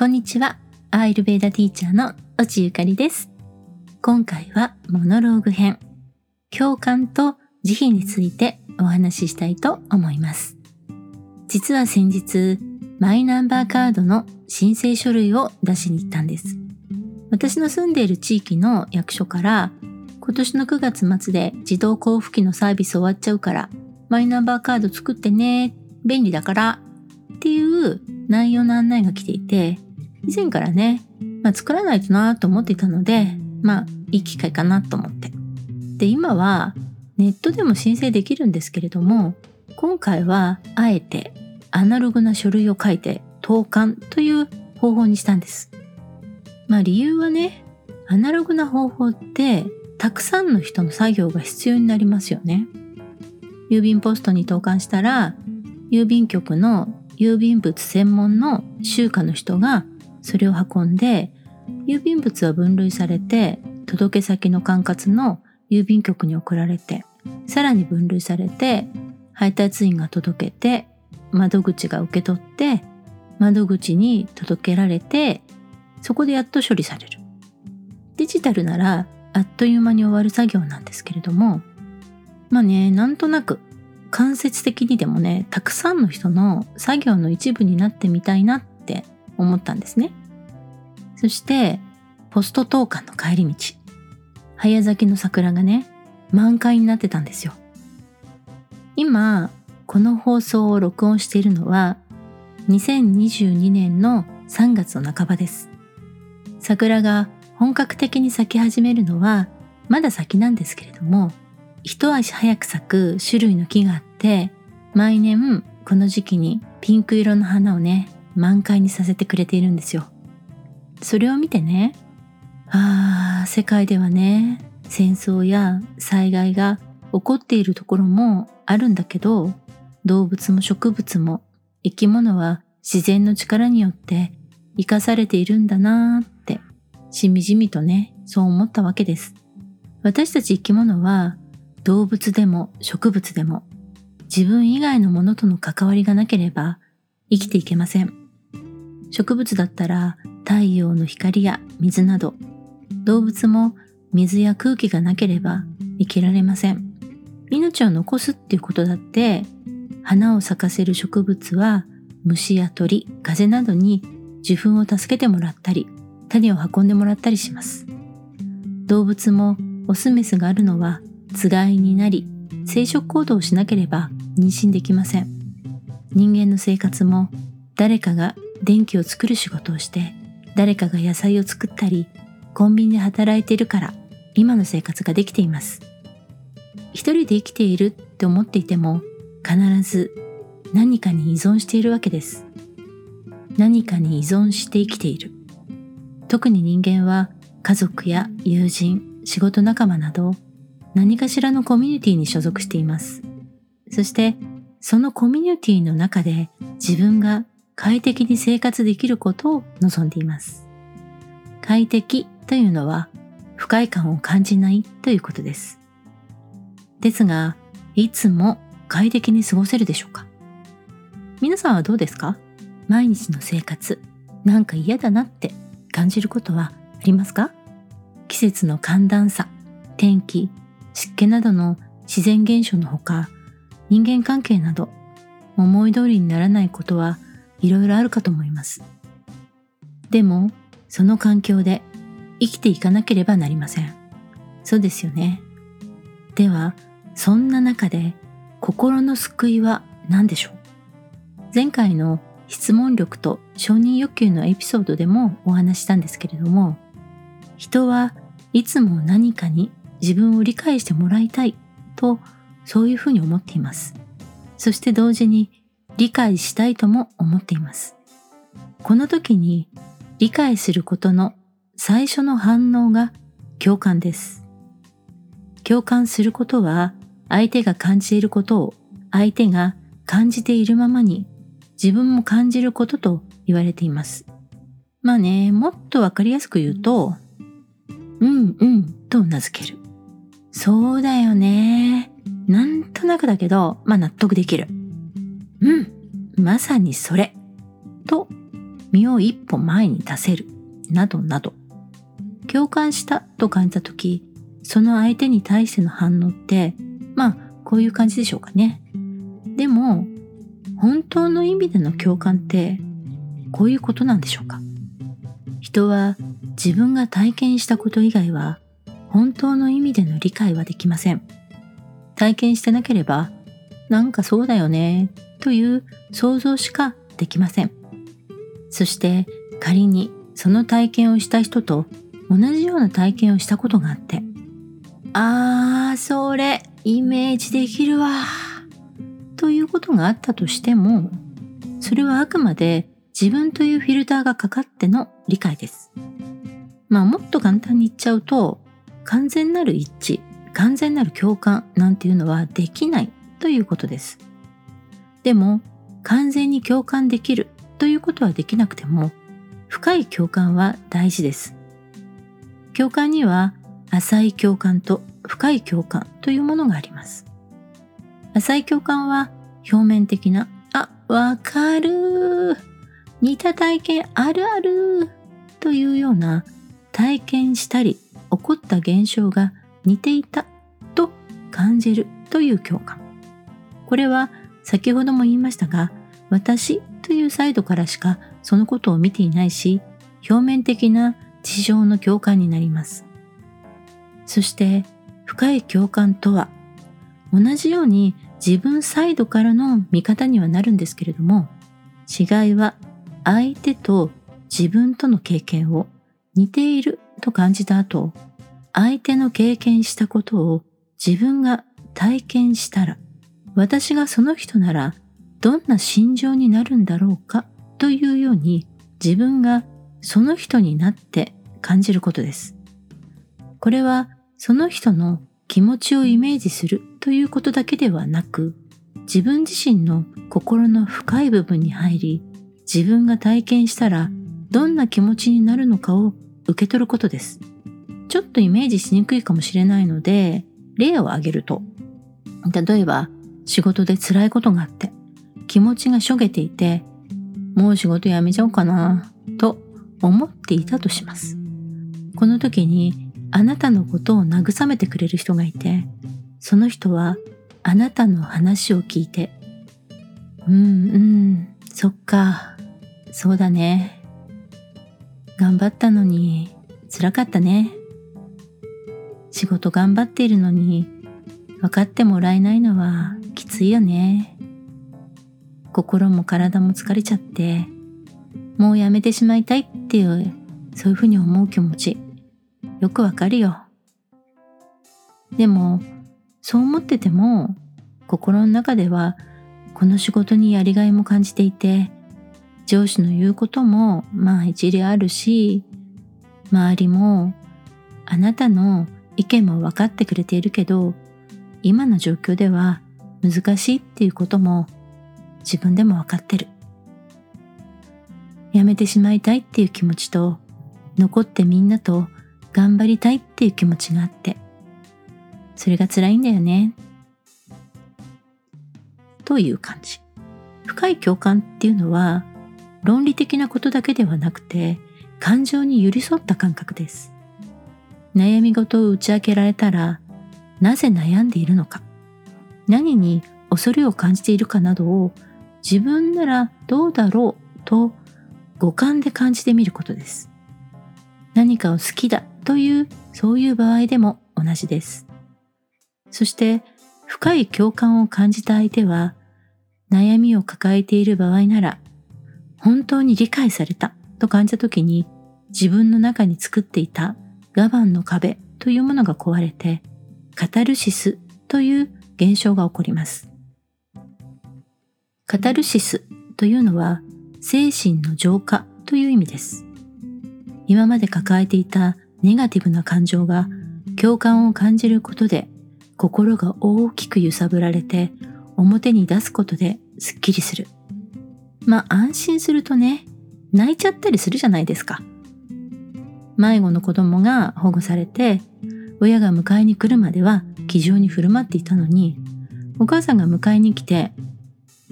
こんにちは。アイルベーダティーチャーの落ゆかりです。今回はモノローグ編。共感と慈悲についてお話ししたいと思います。実は先日、マイナンバーカードの申請書類を出しに行ったんです。私の住んでいる地域の役所から今年の9月末で自動交付機のサービス終わっちゃうからマイナンバーカード作ってね、便利だからっていう内容の案内が来ていて、以前からね、まあ、作らないとなと思っていたので、まあ、いい機会かなと思って。で、今はネットでも申請できるんですけれども、今回はあえてアナログな書類を書いて投函という方法にしたんです。まあ理由はね、アナログな方法ってたくさんの人の作業が必要になりますよね。郵便ポストに投函したら、郵便局の郵便物専門の集荷の人がそれを運んで、郵便物は分類されて、届け先の管轄の郵便局に送られて、さらに分類されて、配達員が届けて、窓口が受け取って、窓口に届けられて、そこでやっと処理される。デジタルならあっという間に終わる作業なんですけれども、まあね、なんとなく間接的にでもね、たくさんの人の作業の一部になってみたいなっ思ったんですね。そして、ポスト投函の帰り道。早咲きの桜がね、満開になってたんですよ。今、この放送を録音しているのは、2022年の3月の半ばです。桜が本格的に咲き始めるのは、まだ先なんですけれども、一足早く咲く種類の木があって、毎年この時期にピンク色の花をね、満開にさせてくれているんですよ。それを見てね、ああ、世界ではね、戦争や災害が起こっているところもあるんだけど、動物も植物も生き物は自然の力によって生かされているんだなーって、しみじみとね、そう思ったわけです。私たち生き物は動物でも植物でも自分以外のものとの関わりがなければ生きていけません。植物だったら太陽の光や水など動物も水や空気がなければ生きられません。命を残すっていうことだって花を咲かせる植物は虫や鳥、風などに受粉を助けてもらったり種を運んでもらったりします。動物もオスメスがあるのはつがいになり生殖行動をしなければ妊娠できません人間の生活も誰かが電気を作る仕事をして誰かが野菜を作ったりコンビニで働いているから今の生活ができています。一人で生きているって思っていても必ず何かに依存しているわけです。何かに依存して生きている。特に人間は家族や友人仕事仲間など何かしらのコミュニティに所属しています。そしてそのコミュニティの中で自分が快適に生活できることを望んでいます。快適というのは不快感を感じないということです。ですが、いつも快適に過ごせるでしょうか？皆さんはどうですか？毎日の生活、なんか嫌だなって感じることはありますか？季節の寒暖差、天気、湿気などの自然現象のほか、人間関係など思い通りにならないことはいろいろあるかと思います。でも、その環境で生きていかなければなりません。そうですよね。では、そんな中で心の救いは何でしょう？前回の質問力と承認欲求のエピソードでもお話したんですけれども、人はいつも何かに自分を理解してもらいたいとそういうふうに思っています。そして同時に理解したいとも思っています。この時に理解することの最初の反応が共感です。共感することは相手が感じていることを相手が感じているままに自分も感じることと言われています。まあね、もっとわかりやすく言うと、うんうんと頷ける。そうだよね。なんとなくだけど、まあ納得できる。うん、まさにそれ。と身を一歩前に出せる。などなど。共感したと感じた時その相手に対しての反応ってまあこういう感じでしょうかね。でも本当の意味での共感ってこういうことなんでしょうか。人は自分が体験したこと以外は本当の意味での理解はできません。体験してなければなんかそうだよね。という想像しかできません。そして仮にその体験をした人と同じような体験をしたことがあって、あー、それイメージできるわ。ということがあったとしても、それはあくまで自分というフィルターがかかっての理解です。まあもっと簡単に言っちゃうと、完全なる一致、完全なる共感なんていうのはできないということです。でも、完全に共感できるということはできなくても、深い共感は大事です。共感には浅い共感と深い共感というものがあります。浅い共感は表面的な、あ、わかるー似た体験あるあるというような体験したり起こった現象が似ていたと感じるという共感。これは先ほども言いましたが、私というサイドからしかそのことを見ていないし、表面的な事情の共感になります。そして深い共感とは、同じように自分サイドからの見方にはなるんですけれども、違いは相手と自分との経験を似ていると感じた後、相手の経験したことを自分が体験したら、私がその人ならどんな心情になるんだろうかというように自分がその人になって感じることです。これはその人の気持ちをイメージするということだけではなく、自分自身の心の深い部分に入り、自分が体験したらどんな気持ちになるのかを受け取ることです。ちょっとイメージしにくいかもしれないので、例を挙げると、例えば仕事で辛いことがあって、気持ちがしょげていて、もう仕事辞めちゃおうかな、と思っていたとします。この時にあなたのことを慰めてくれる人がいて、その人はあなたの話を聞いて、うんうん、そっか、そうだね。頑張ったのに辛かったね。仕事頑張っているのに分かってもらえないのはきついよね。心も体も疲れちゃって、もうやめてしまいたいっていう、そういうふうに思う気持ち、よくわかるよ。でも、そう思ってても、心の中では、この仕事にやりがいも感じていて、上司の言うこともまあ一理あるし、周りもあなたの意見も分かってくれているけど、今の状況では難しいっていうことも自分でも分かってる。やめてしまいたいっていう気持ちと、残ってみんなと頑張りたいっていう気持ちがあって、それが辛いんだよね。という感じ。深い共感っていうのは、論理的なことだけではなくて感情に寄り添った感覚です。悩み事を打ち明けられたらなぜ悩んでいるのか何に恐れを感じているかなどを自分ならどうだろうと五感で感じてみることです。何かを好きだというそういう場合でも同じです。そして深い共感を感じた相手は悩みを抱えている場合なら本当に理解されたと感じた時に自分の中に作っていた我慢の壁というものが壊れてカタルシスという現象が起こります。カタルシスというのは精神の浄化という意味です。今まで抱えていたネガティブな感情が共感を感じることで心が大きく揺さぶられて表に出すことでスッキリするまあ安心するとね、泣いちゃったりするじゃないですか。迷子の子供が保護されて、親が迎えに来るまでは気丈に振る舞っていたのに、お母さんが迎えに来て、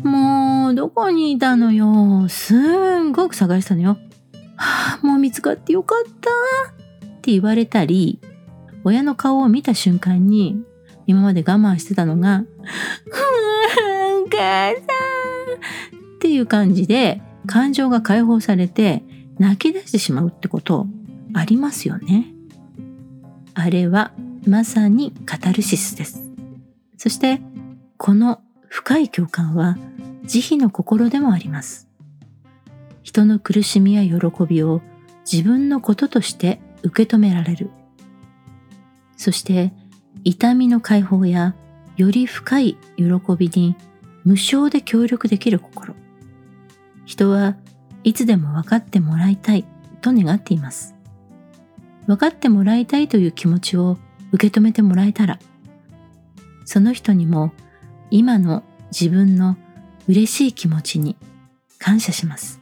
もう、どこにいたのよ？すんごく探したのよ。はあ、もう見つかってよかったって言われたり、親の顔を見た瞬間に、今まで我慢してたのが、お母さんっていう感じで感情が解放されて泣き出してしまうってことありますよね。あれはまさにカタルシスです。そしてこの深い共感は慈悲の心でもあります。人の苦しみや喜びを自分のこととして受け止められる。そして痛みの解放やより深い喜びに無償で協力できる心。人はいつでも分かってもらいたいと願っています。分かってもらいたいという気持ちを受け止めてもらえたら、その人にも今の自分の嬉しい気持ちに感謝します。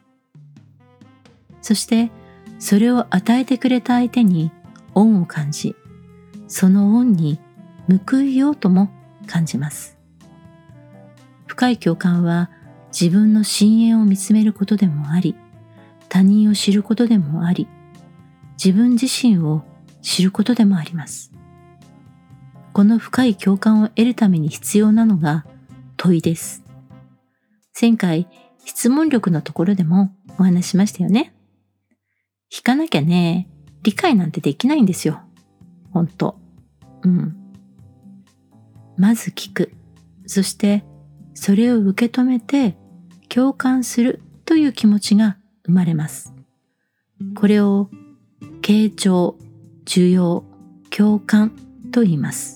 そしてそれを与えてくれた相手に恩を感じ、その恩に報いようとも感じます。深い共感は自分の深淵を見つめることでもあり、他人を知ることでもあり、自分自身を知ることでもあります。この深い共感を得るために必要なのが問いです。前回質問力のところでもお話しましたよね。引かなきゃね、理解なんてできないんですよ。ほんと。うん。まず聞く。そしてそれを受け止めて共感するという気持ちが生まれます。これを傾聴、受容、共感と言います。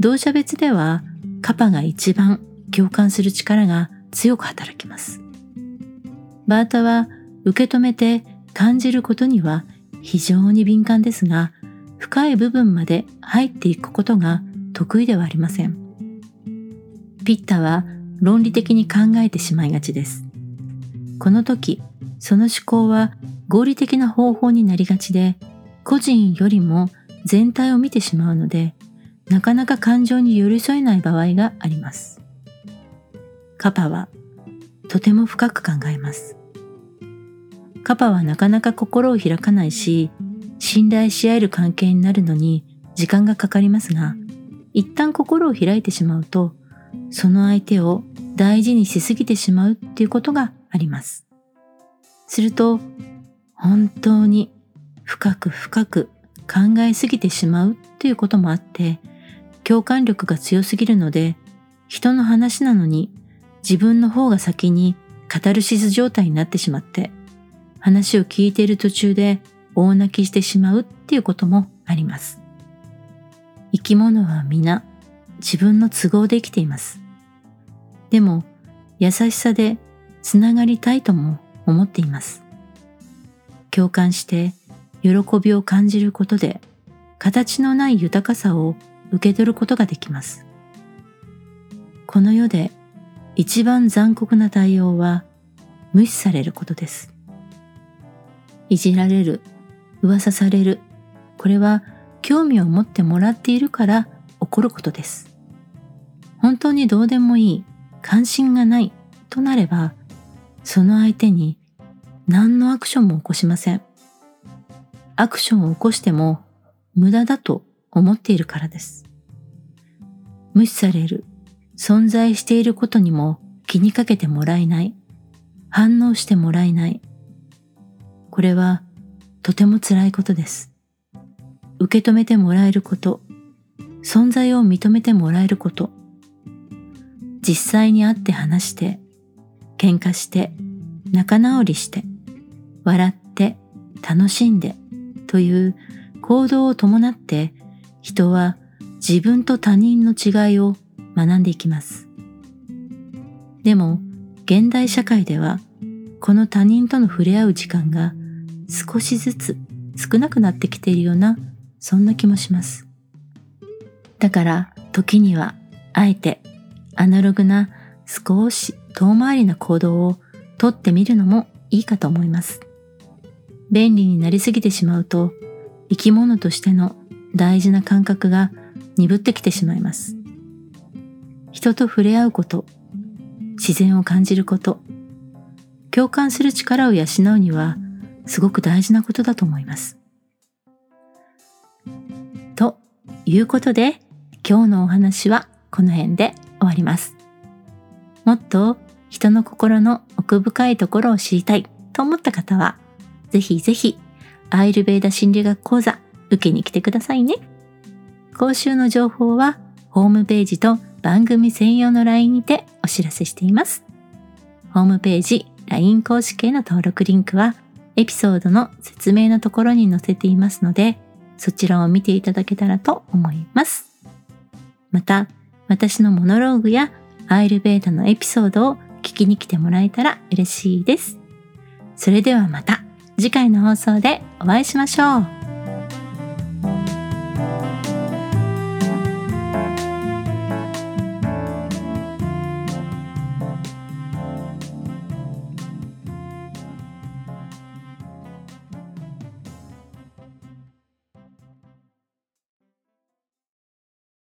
同社別ではカパが一番共感する力が強く働きます。バータは受け止めて感じることには非常に敏感ですが、深い部分まで入っていくことが得意ではありません。ピッタは論理的に考えてしまいがちです。この時、その思考は合理的な方法になりがちで、個人よりも全体を見てしまうので、なかなか感情に寄り添えない場合があります。カパはとても深く考えます。カパはなかなか心を開かないし、信頼し合える関係になるのに時間がかかりますが、一旦心を開いてしまうと、その相手を大事にしすぎてしまうっていうことがあります。すると、本当に深く深く考えすぎてしまうということもあって、共感力が強すぎるので、人の話なのに自分の方が先にカタルシス状態になってしまって、話を聞いている途中で大泣きしてしまうっていうこともあります。生き物は皆自分の都合で生きています。でも優しさでつながりたいとも思っています。共感して喜びを感じることで形のない豊かさを受け取ることができます。この世で一番残酷な対応は無視されることです。いじられる、噂される、これは興味を持ってもらっているから起こることです。本当にどうでもいい、関心がないとなれば、その相手に何のアクションも起こしません。アクションを起こしても無駄だと思っているからです。無視される、存在していることにも気にかけてもらえない、反応してもらえない。これはとても辛いことです。受け止めてもらえること、存在を認めてもらえること、実際に会って話して、喧嘩して、仲直りして、笑って楽しんでという行動を伴って人は自分と他人の違いを学んでいきます。でも現代社会ではこの他人との触れ合う時間が少しずつ少なくなってきているようなそんな気もします。だから時にはあえてアナログな少し遠回りな行動をとってみるのもいいかと思います。便利になりすぎてしまうと生き物としての大事な感覚が鈍ってきてしまいます。人と触れ合うこと、自然を感じること、共感する力を養うにはすごく大事なことだと思います。ということで今日のお話はこの辺で終わります。もっと人の心の奥深いところを知りたいと思った方は、ぜひぜひアイルベーダ心理学講座受けに来てくださいね。講習の情報はホームページと番組専用の LINE にてお知らせしています。ホームページ、LINE 公式への登録リンクはエピソードの説明のところに載せていますので、そちらを見ていただけたらと思います。また、私のモノローグやアイルベーダのエピソードを聞きに来てもらえたら嬉しいです。それではまた次回の放送でお会いしましょう。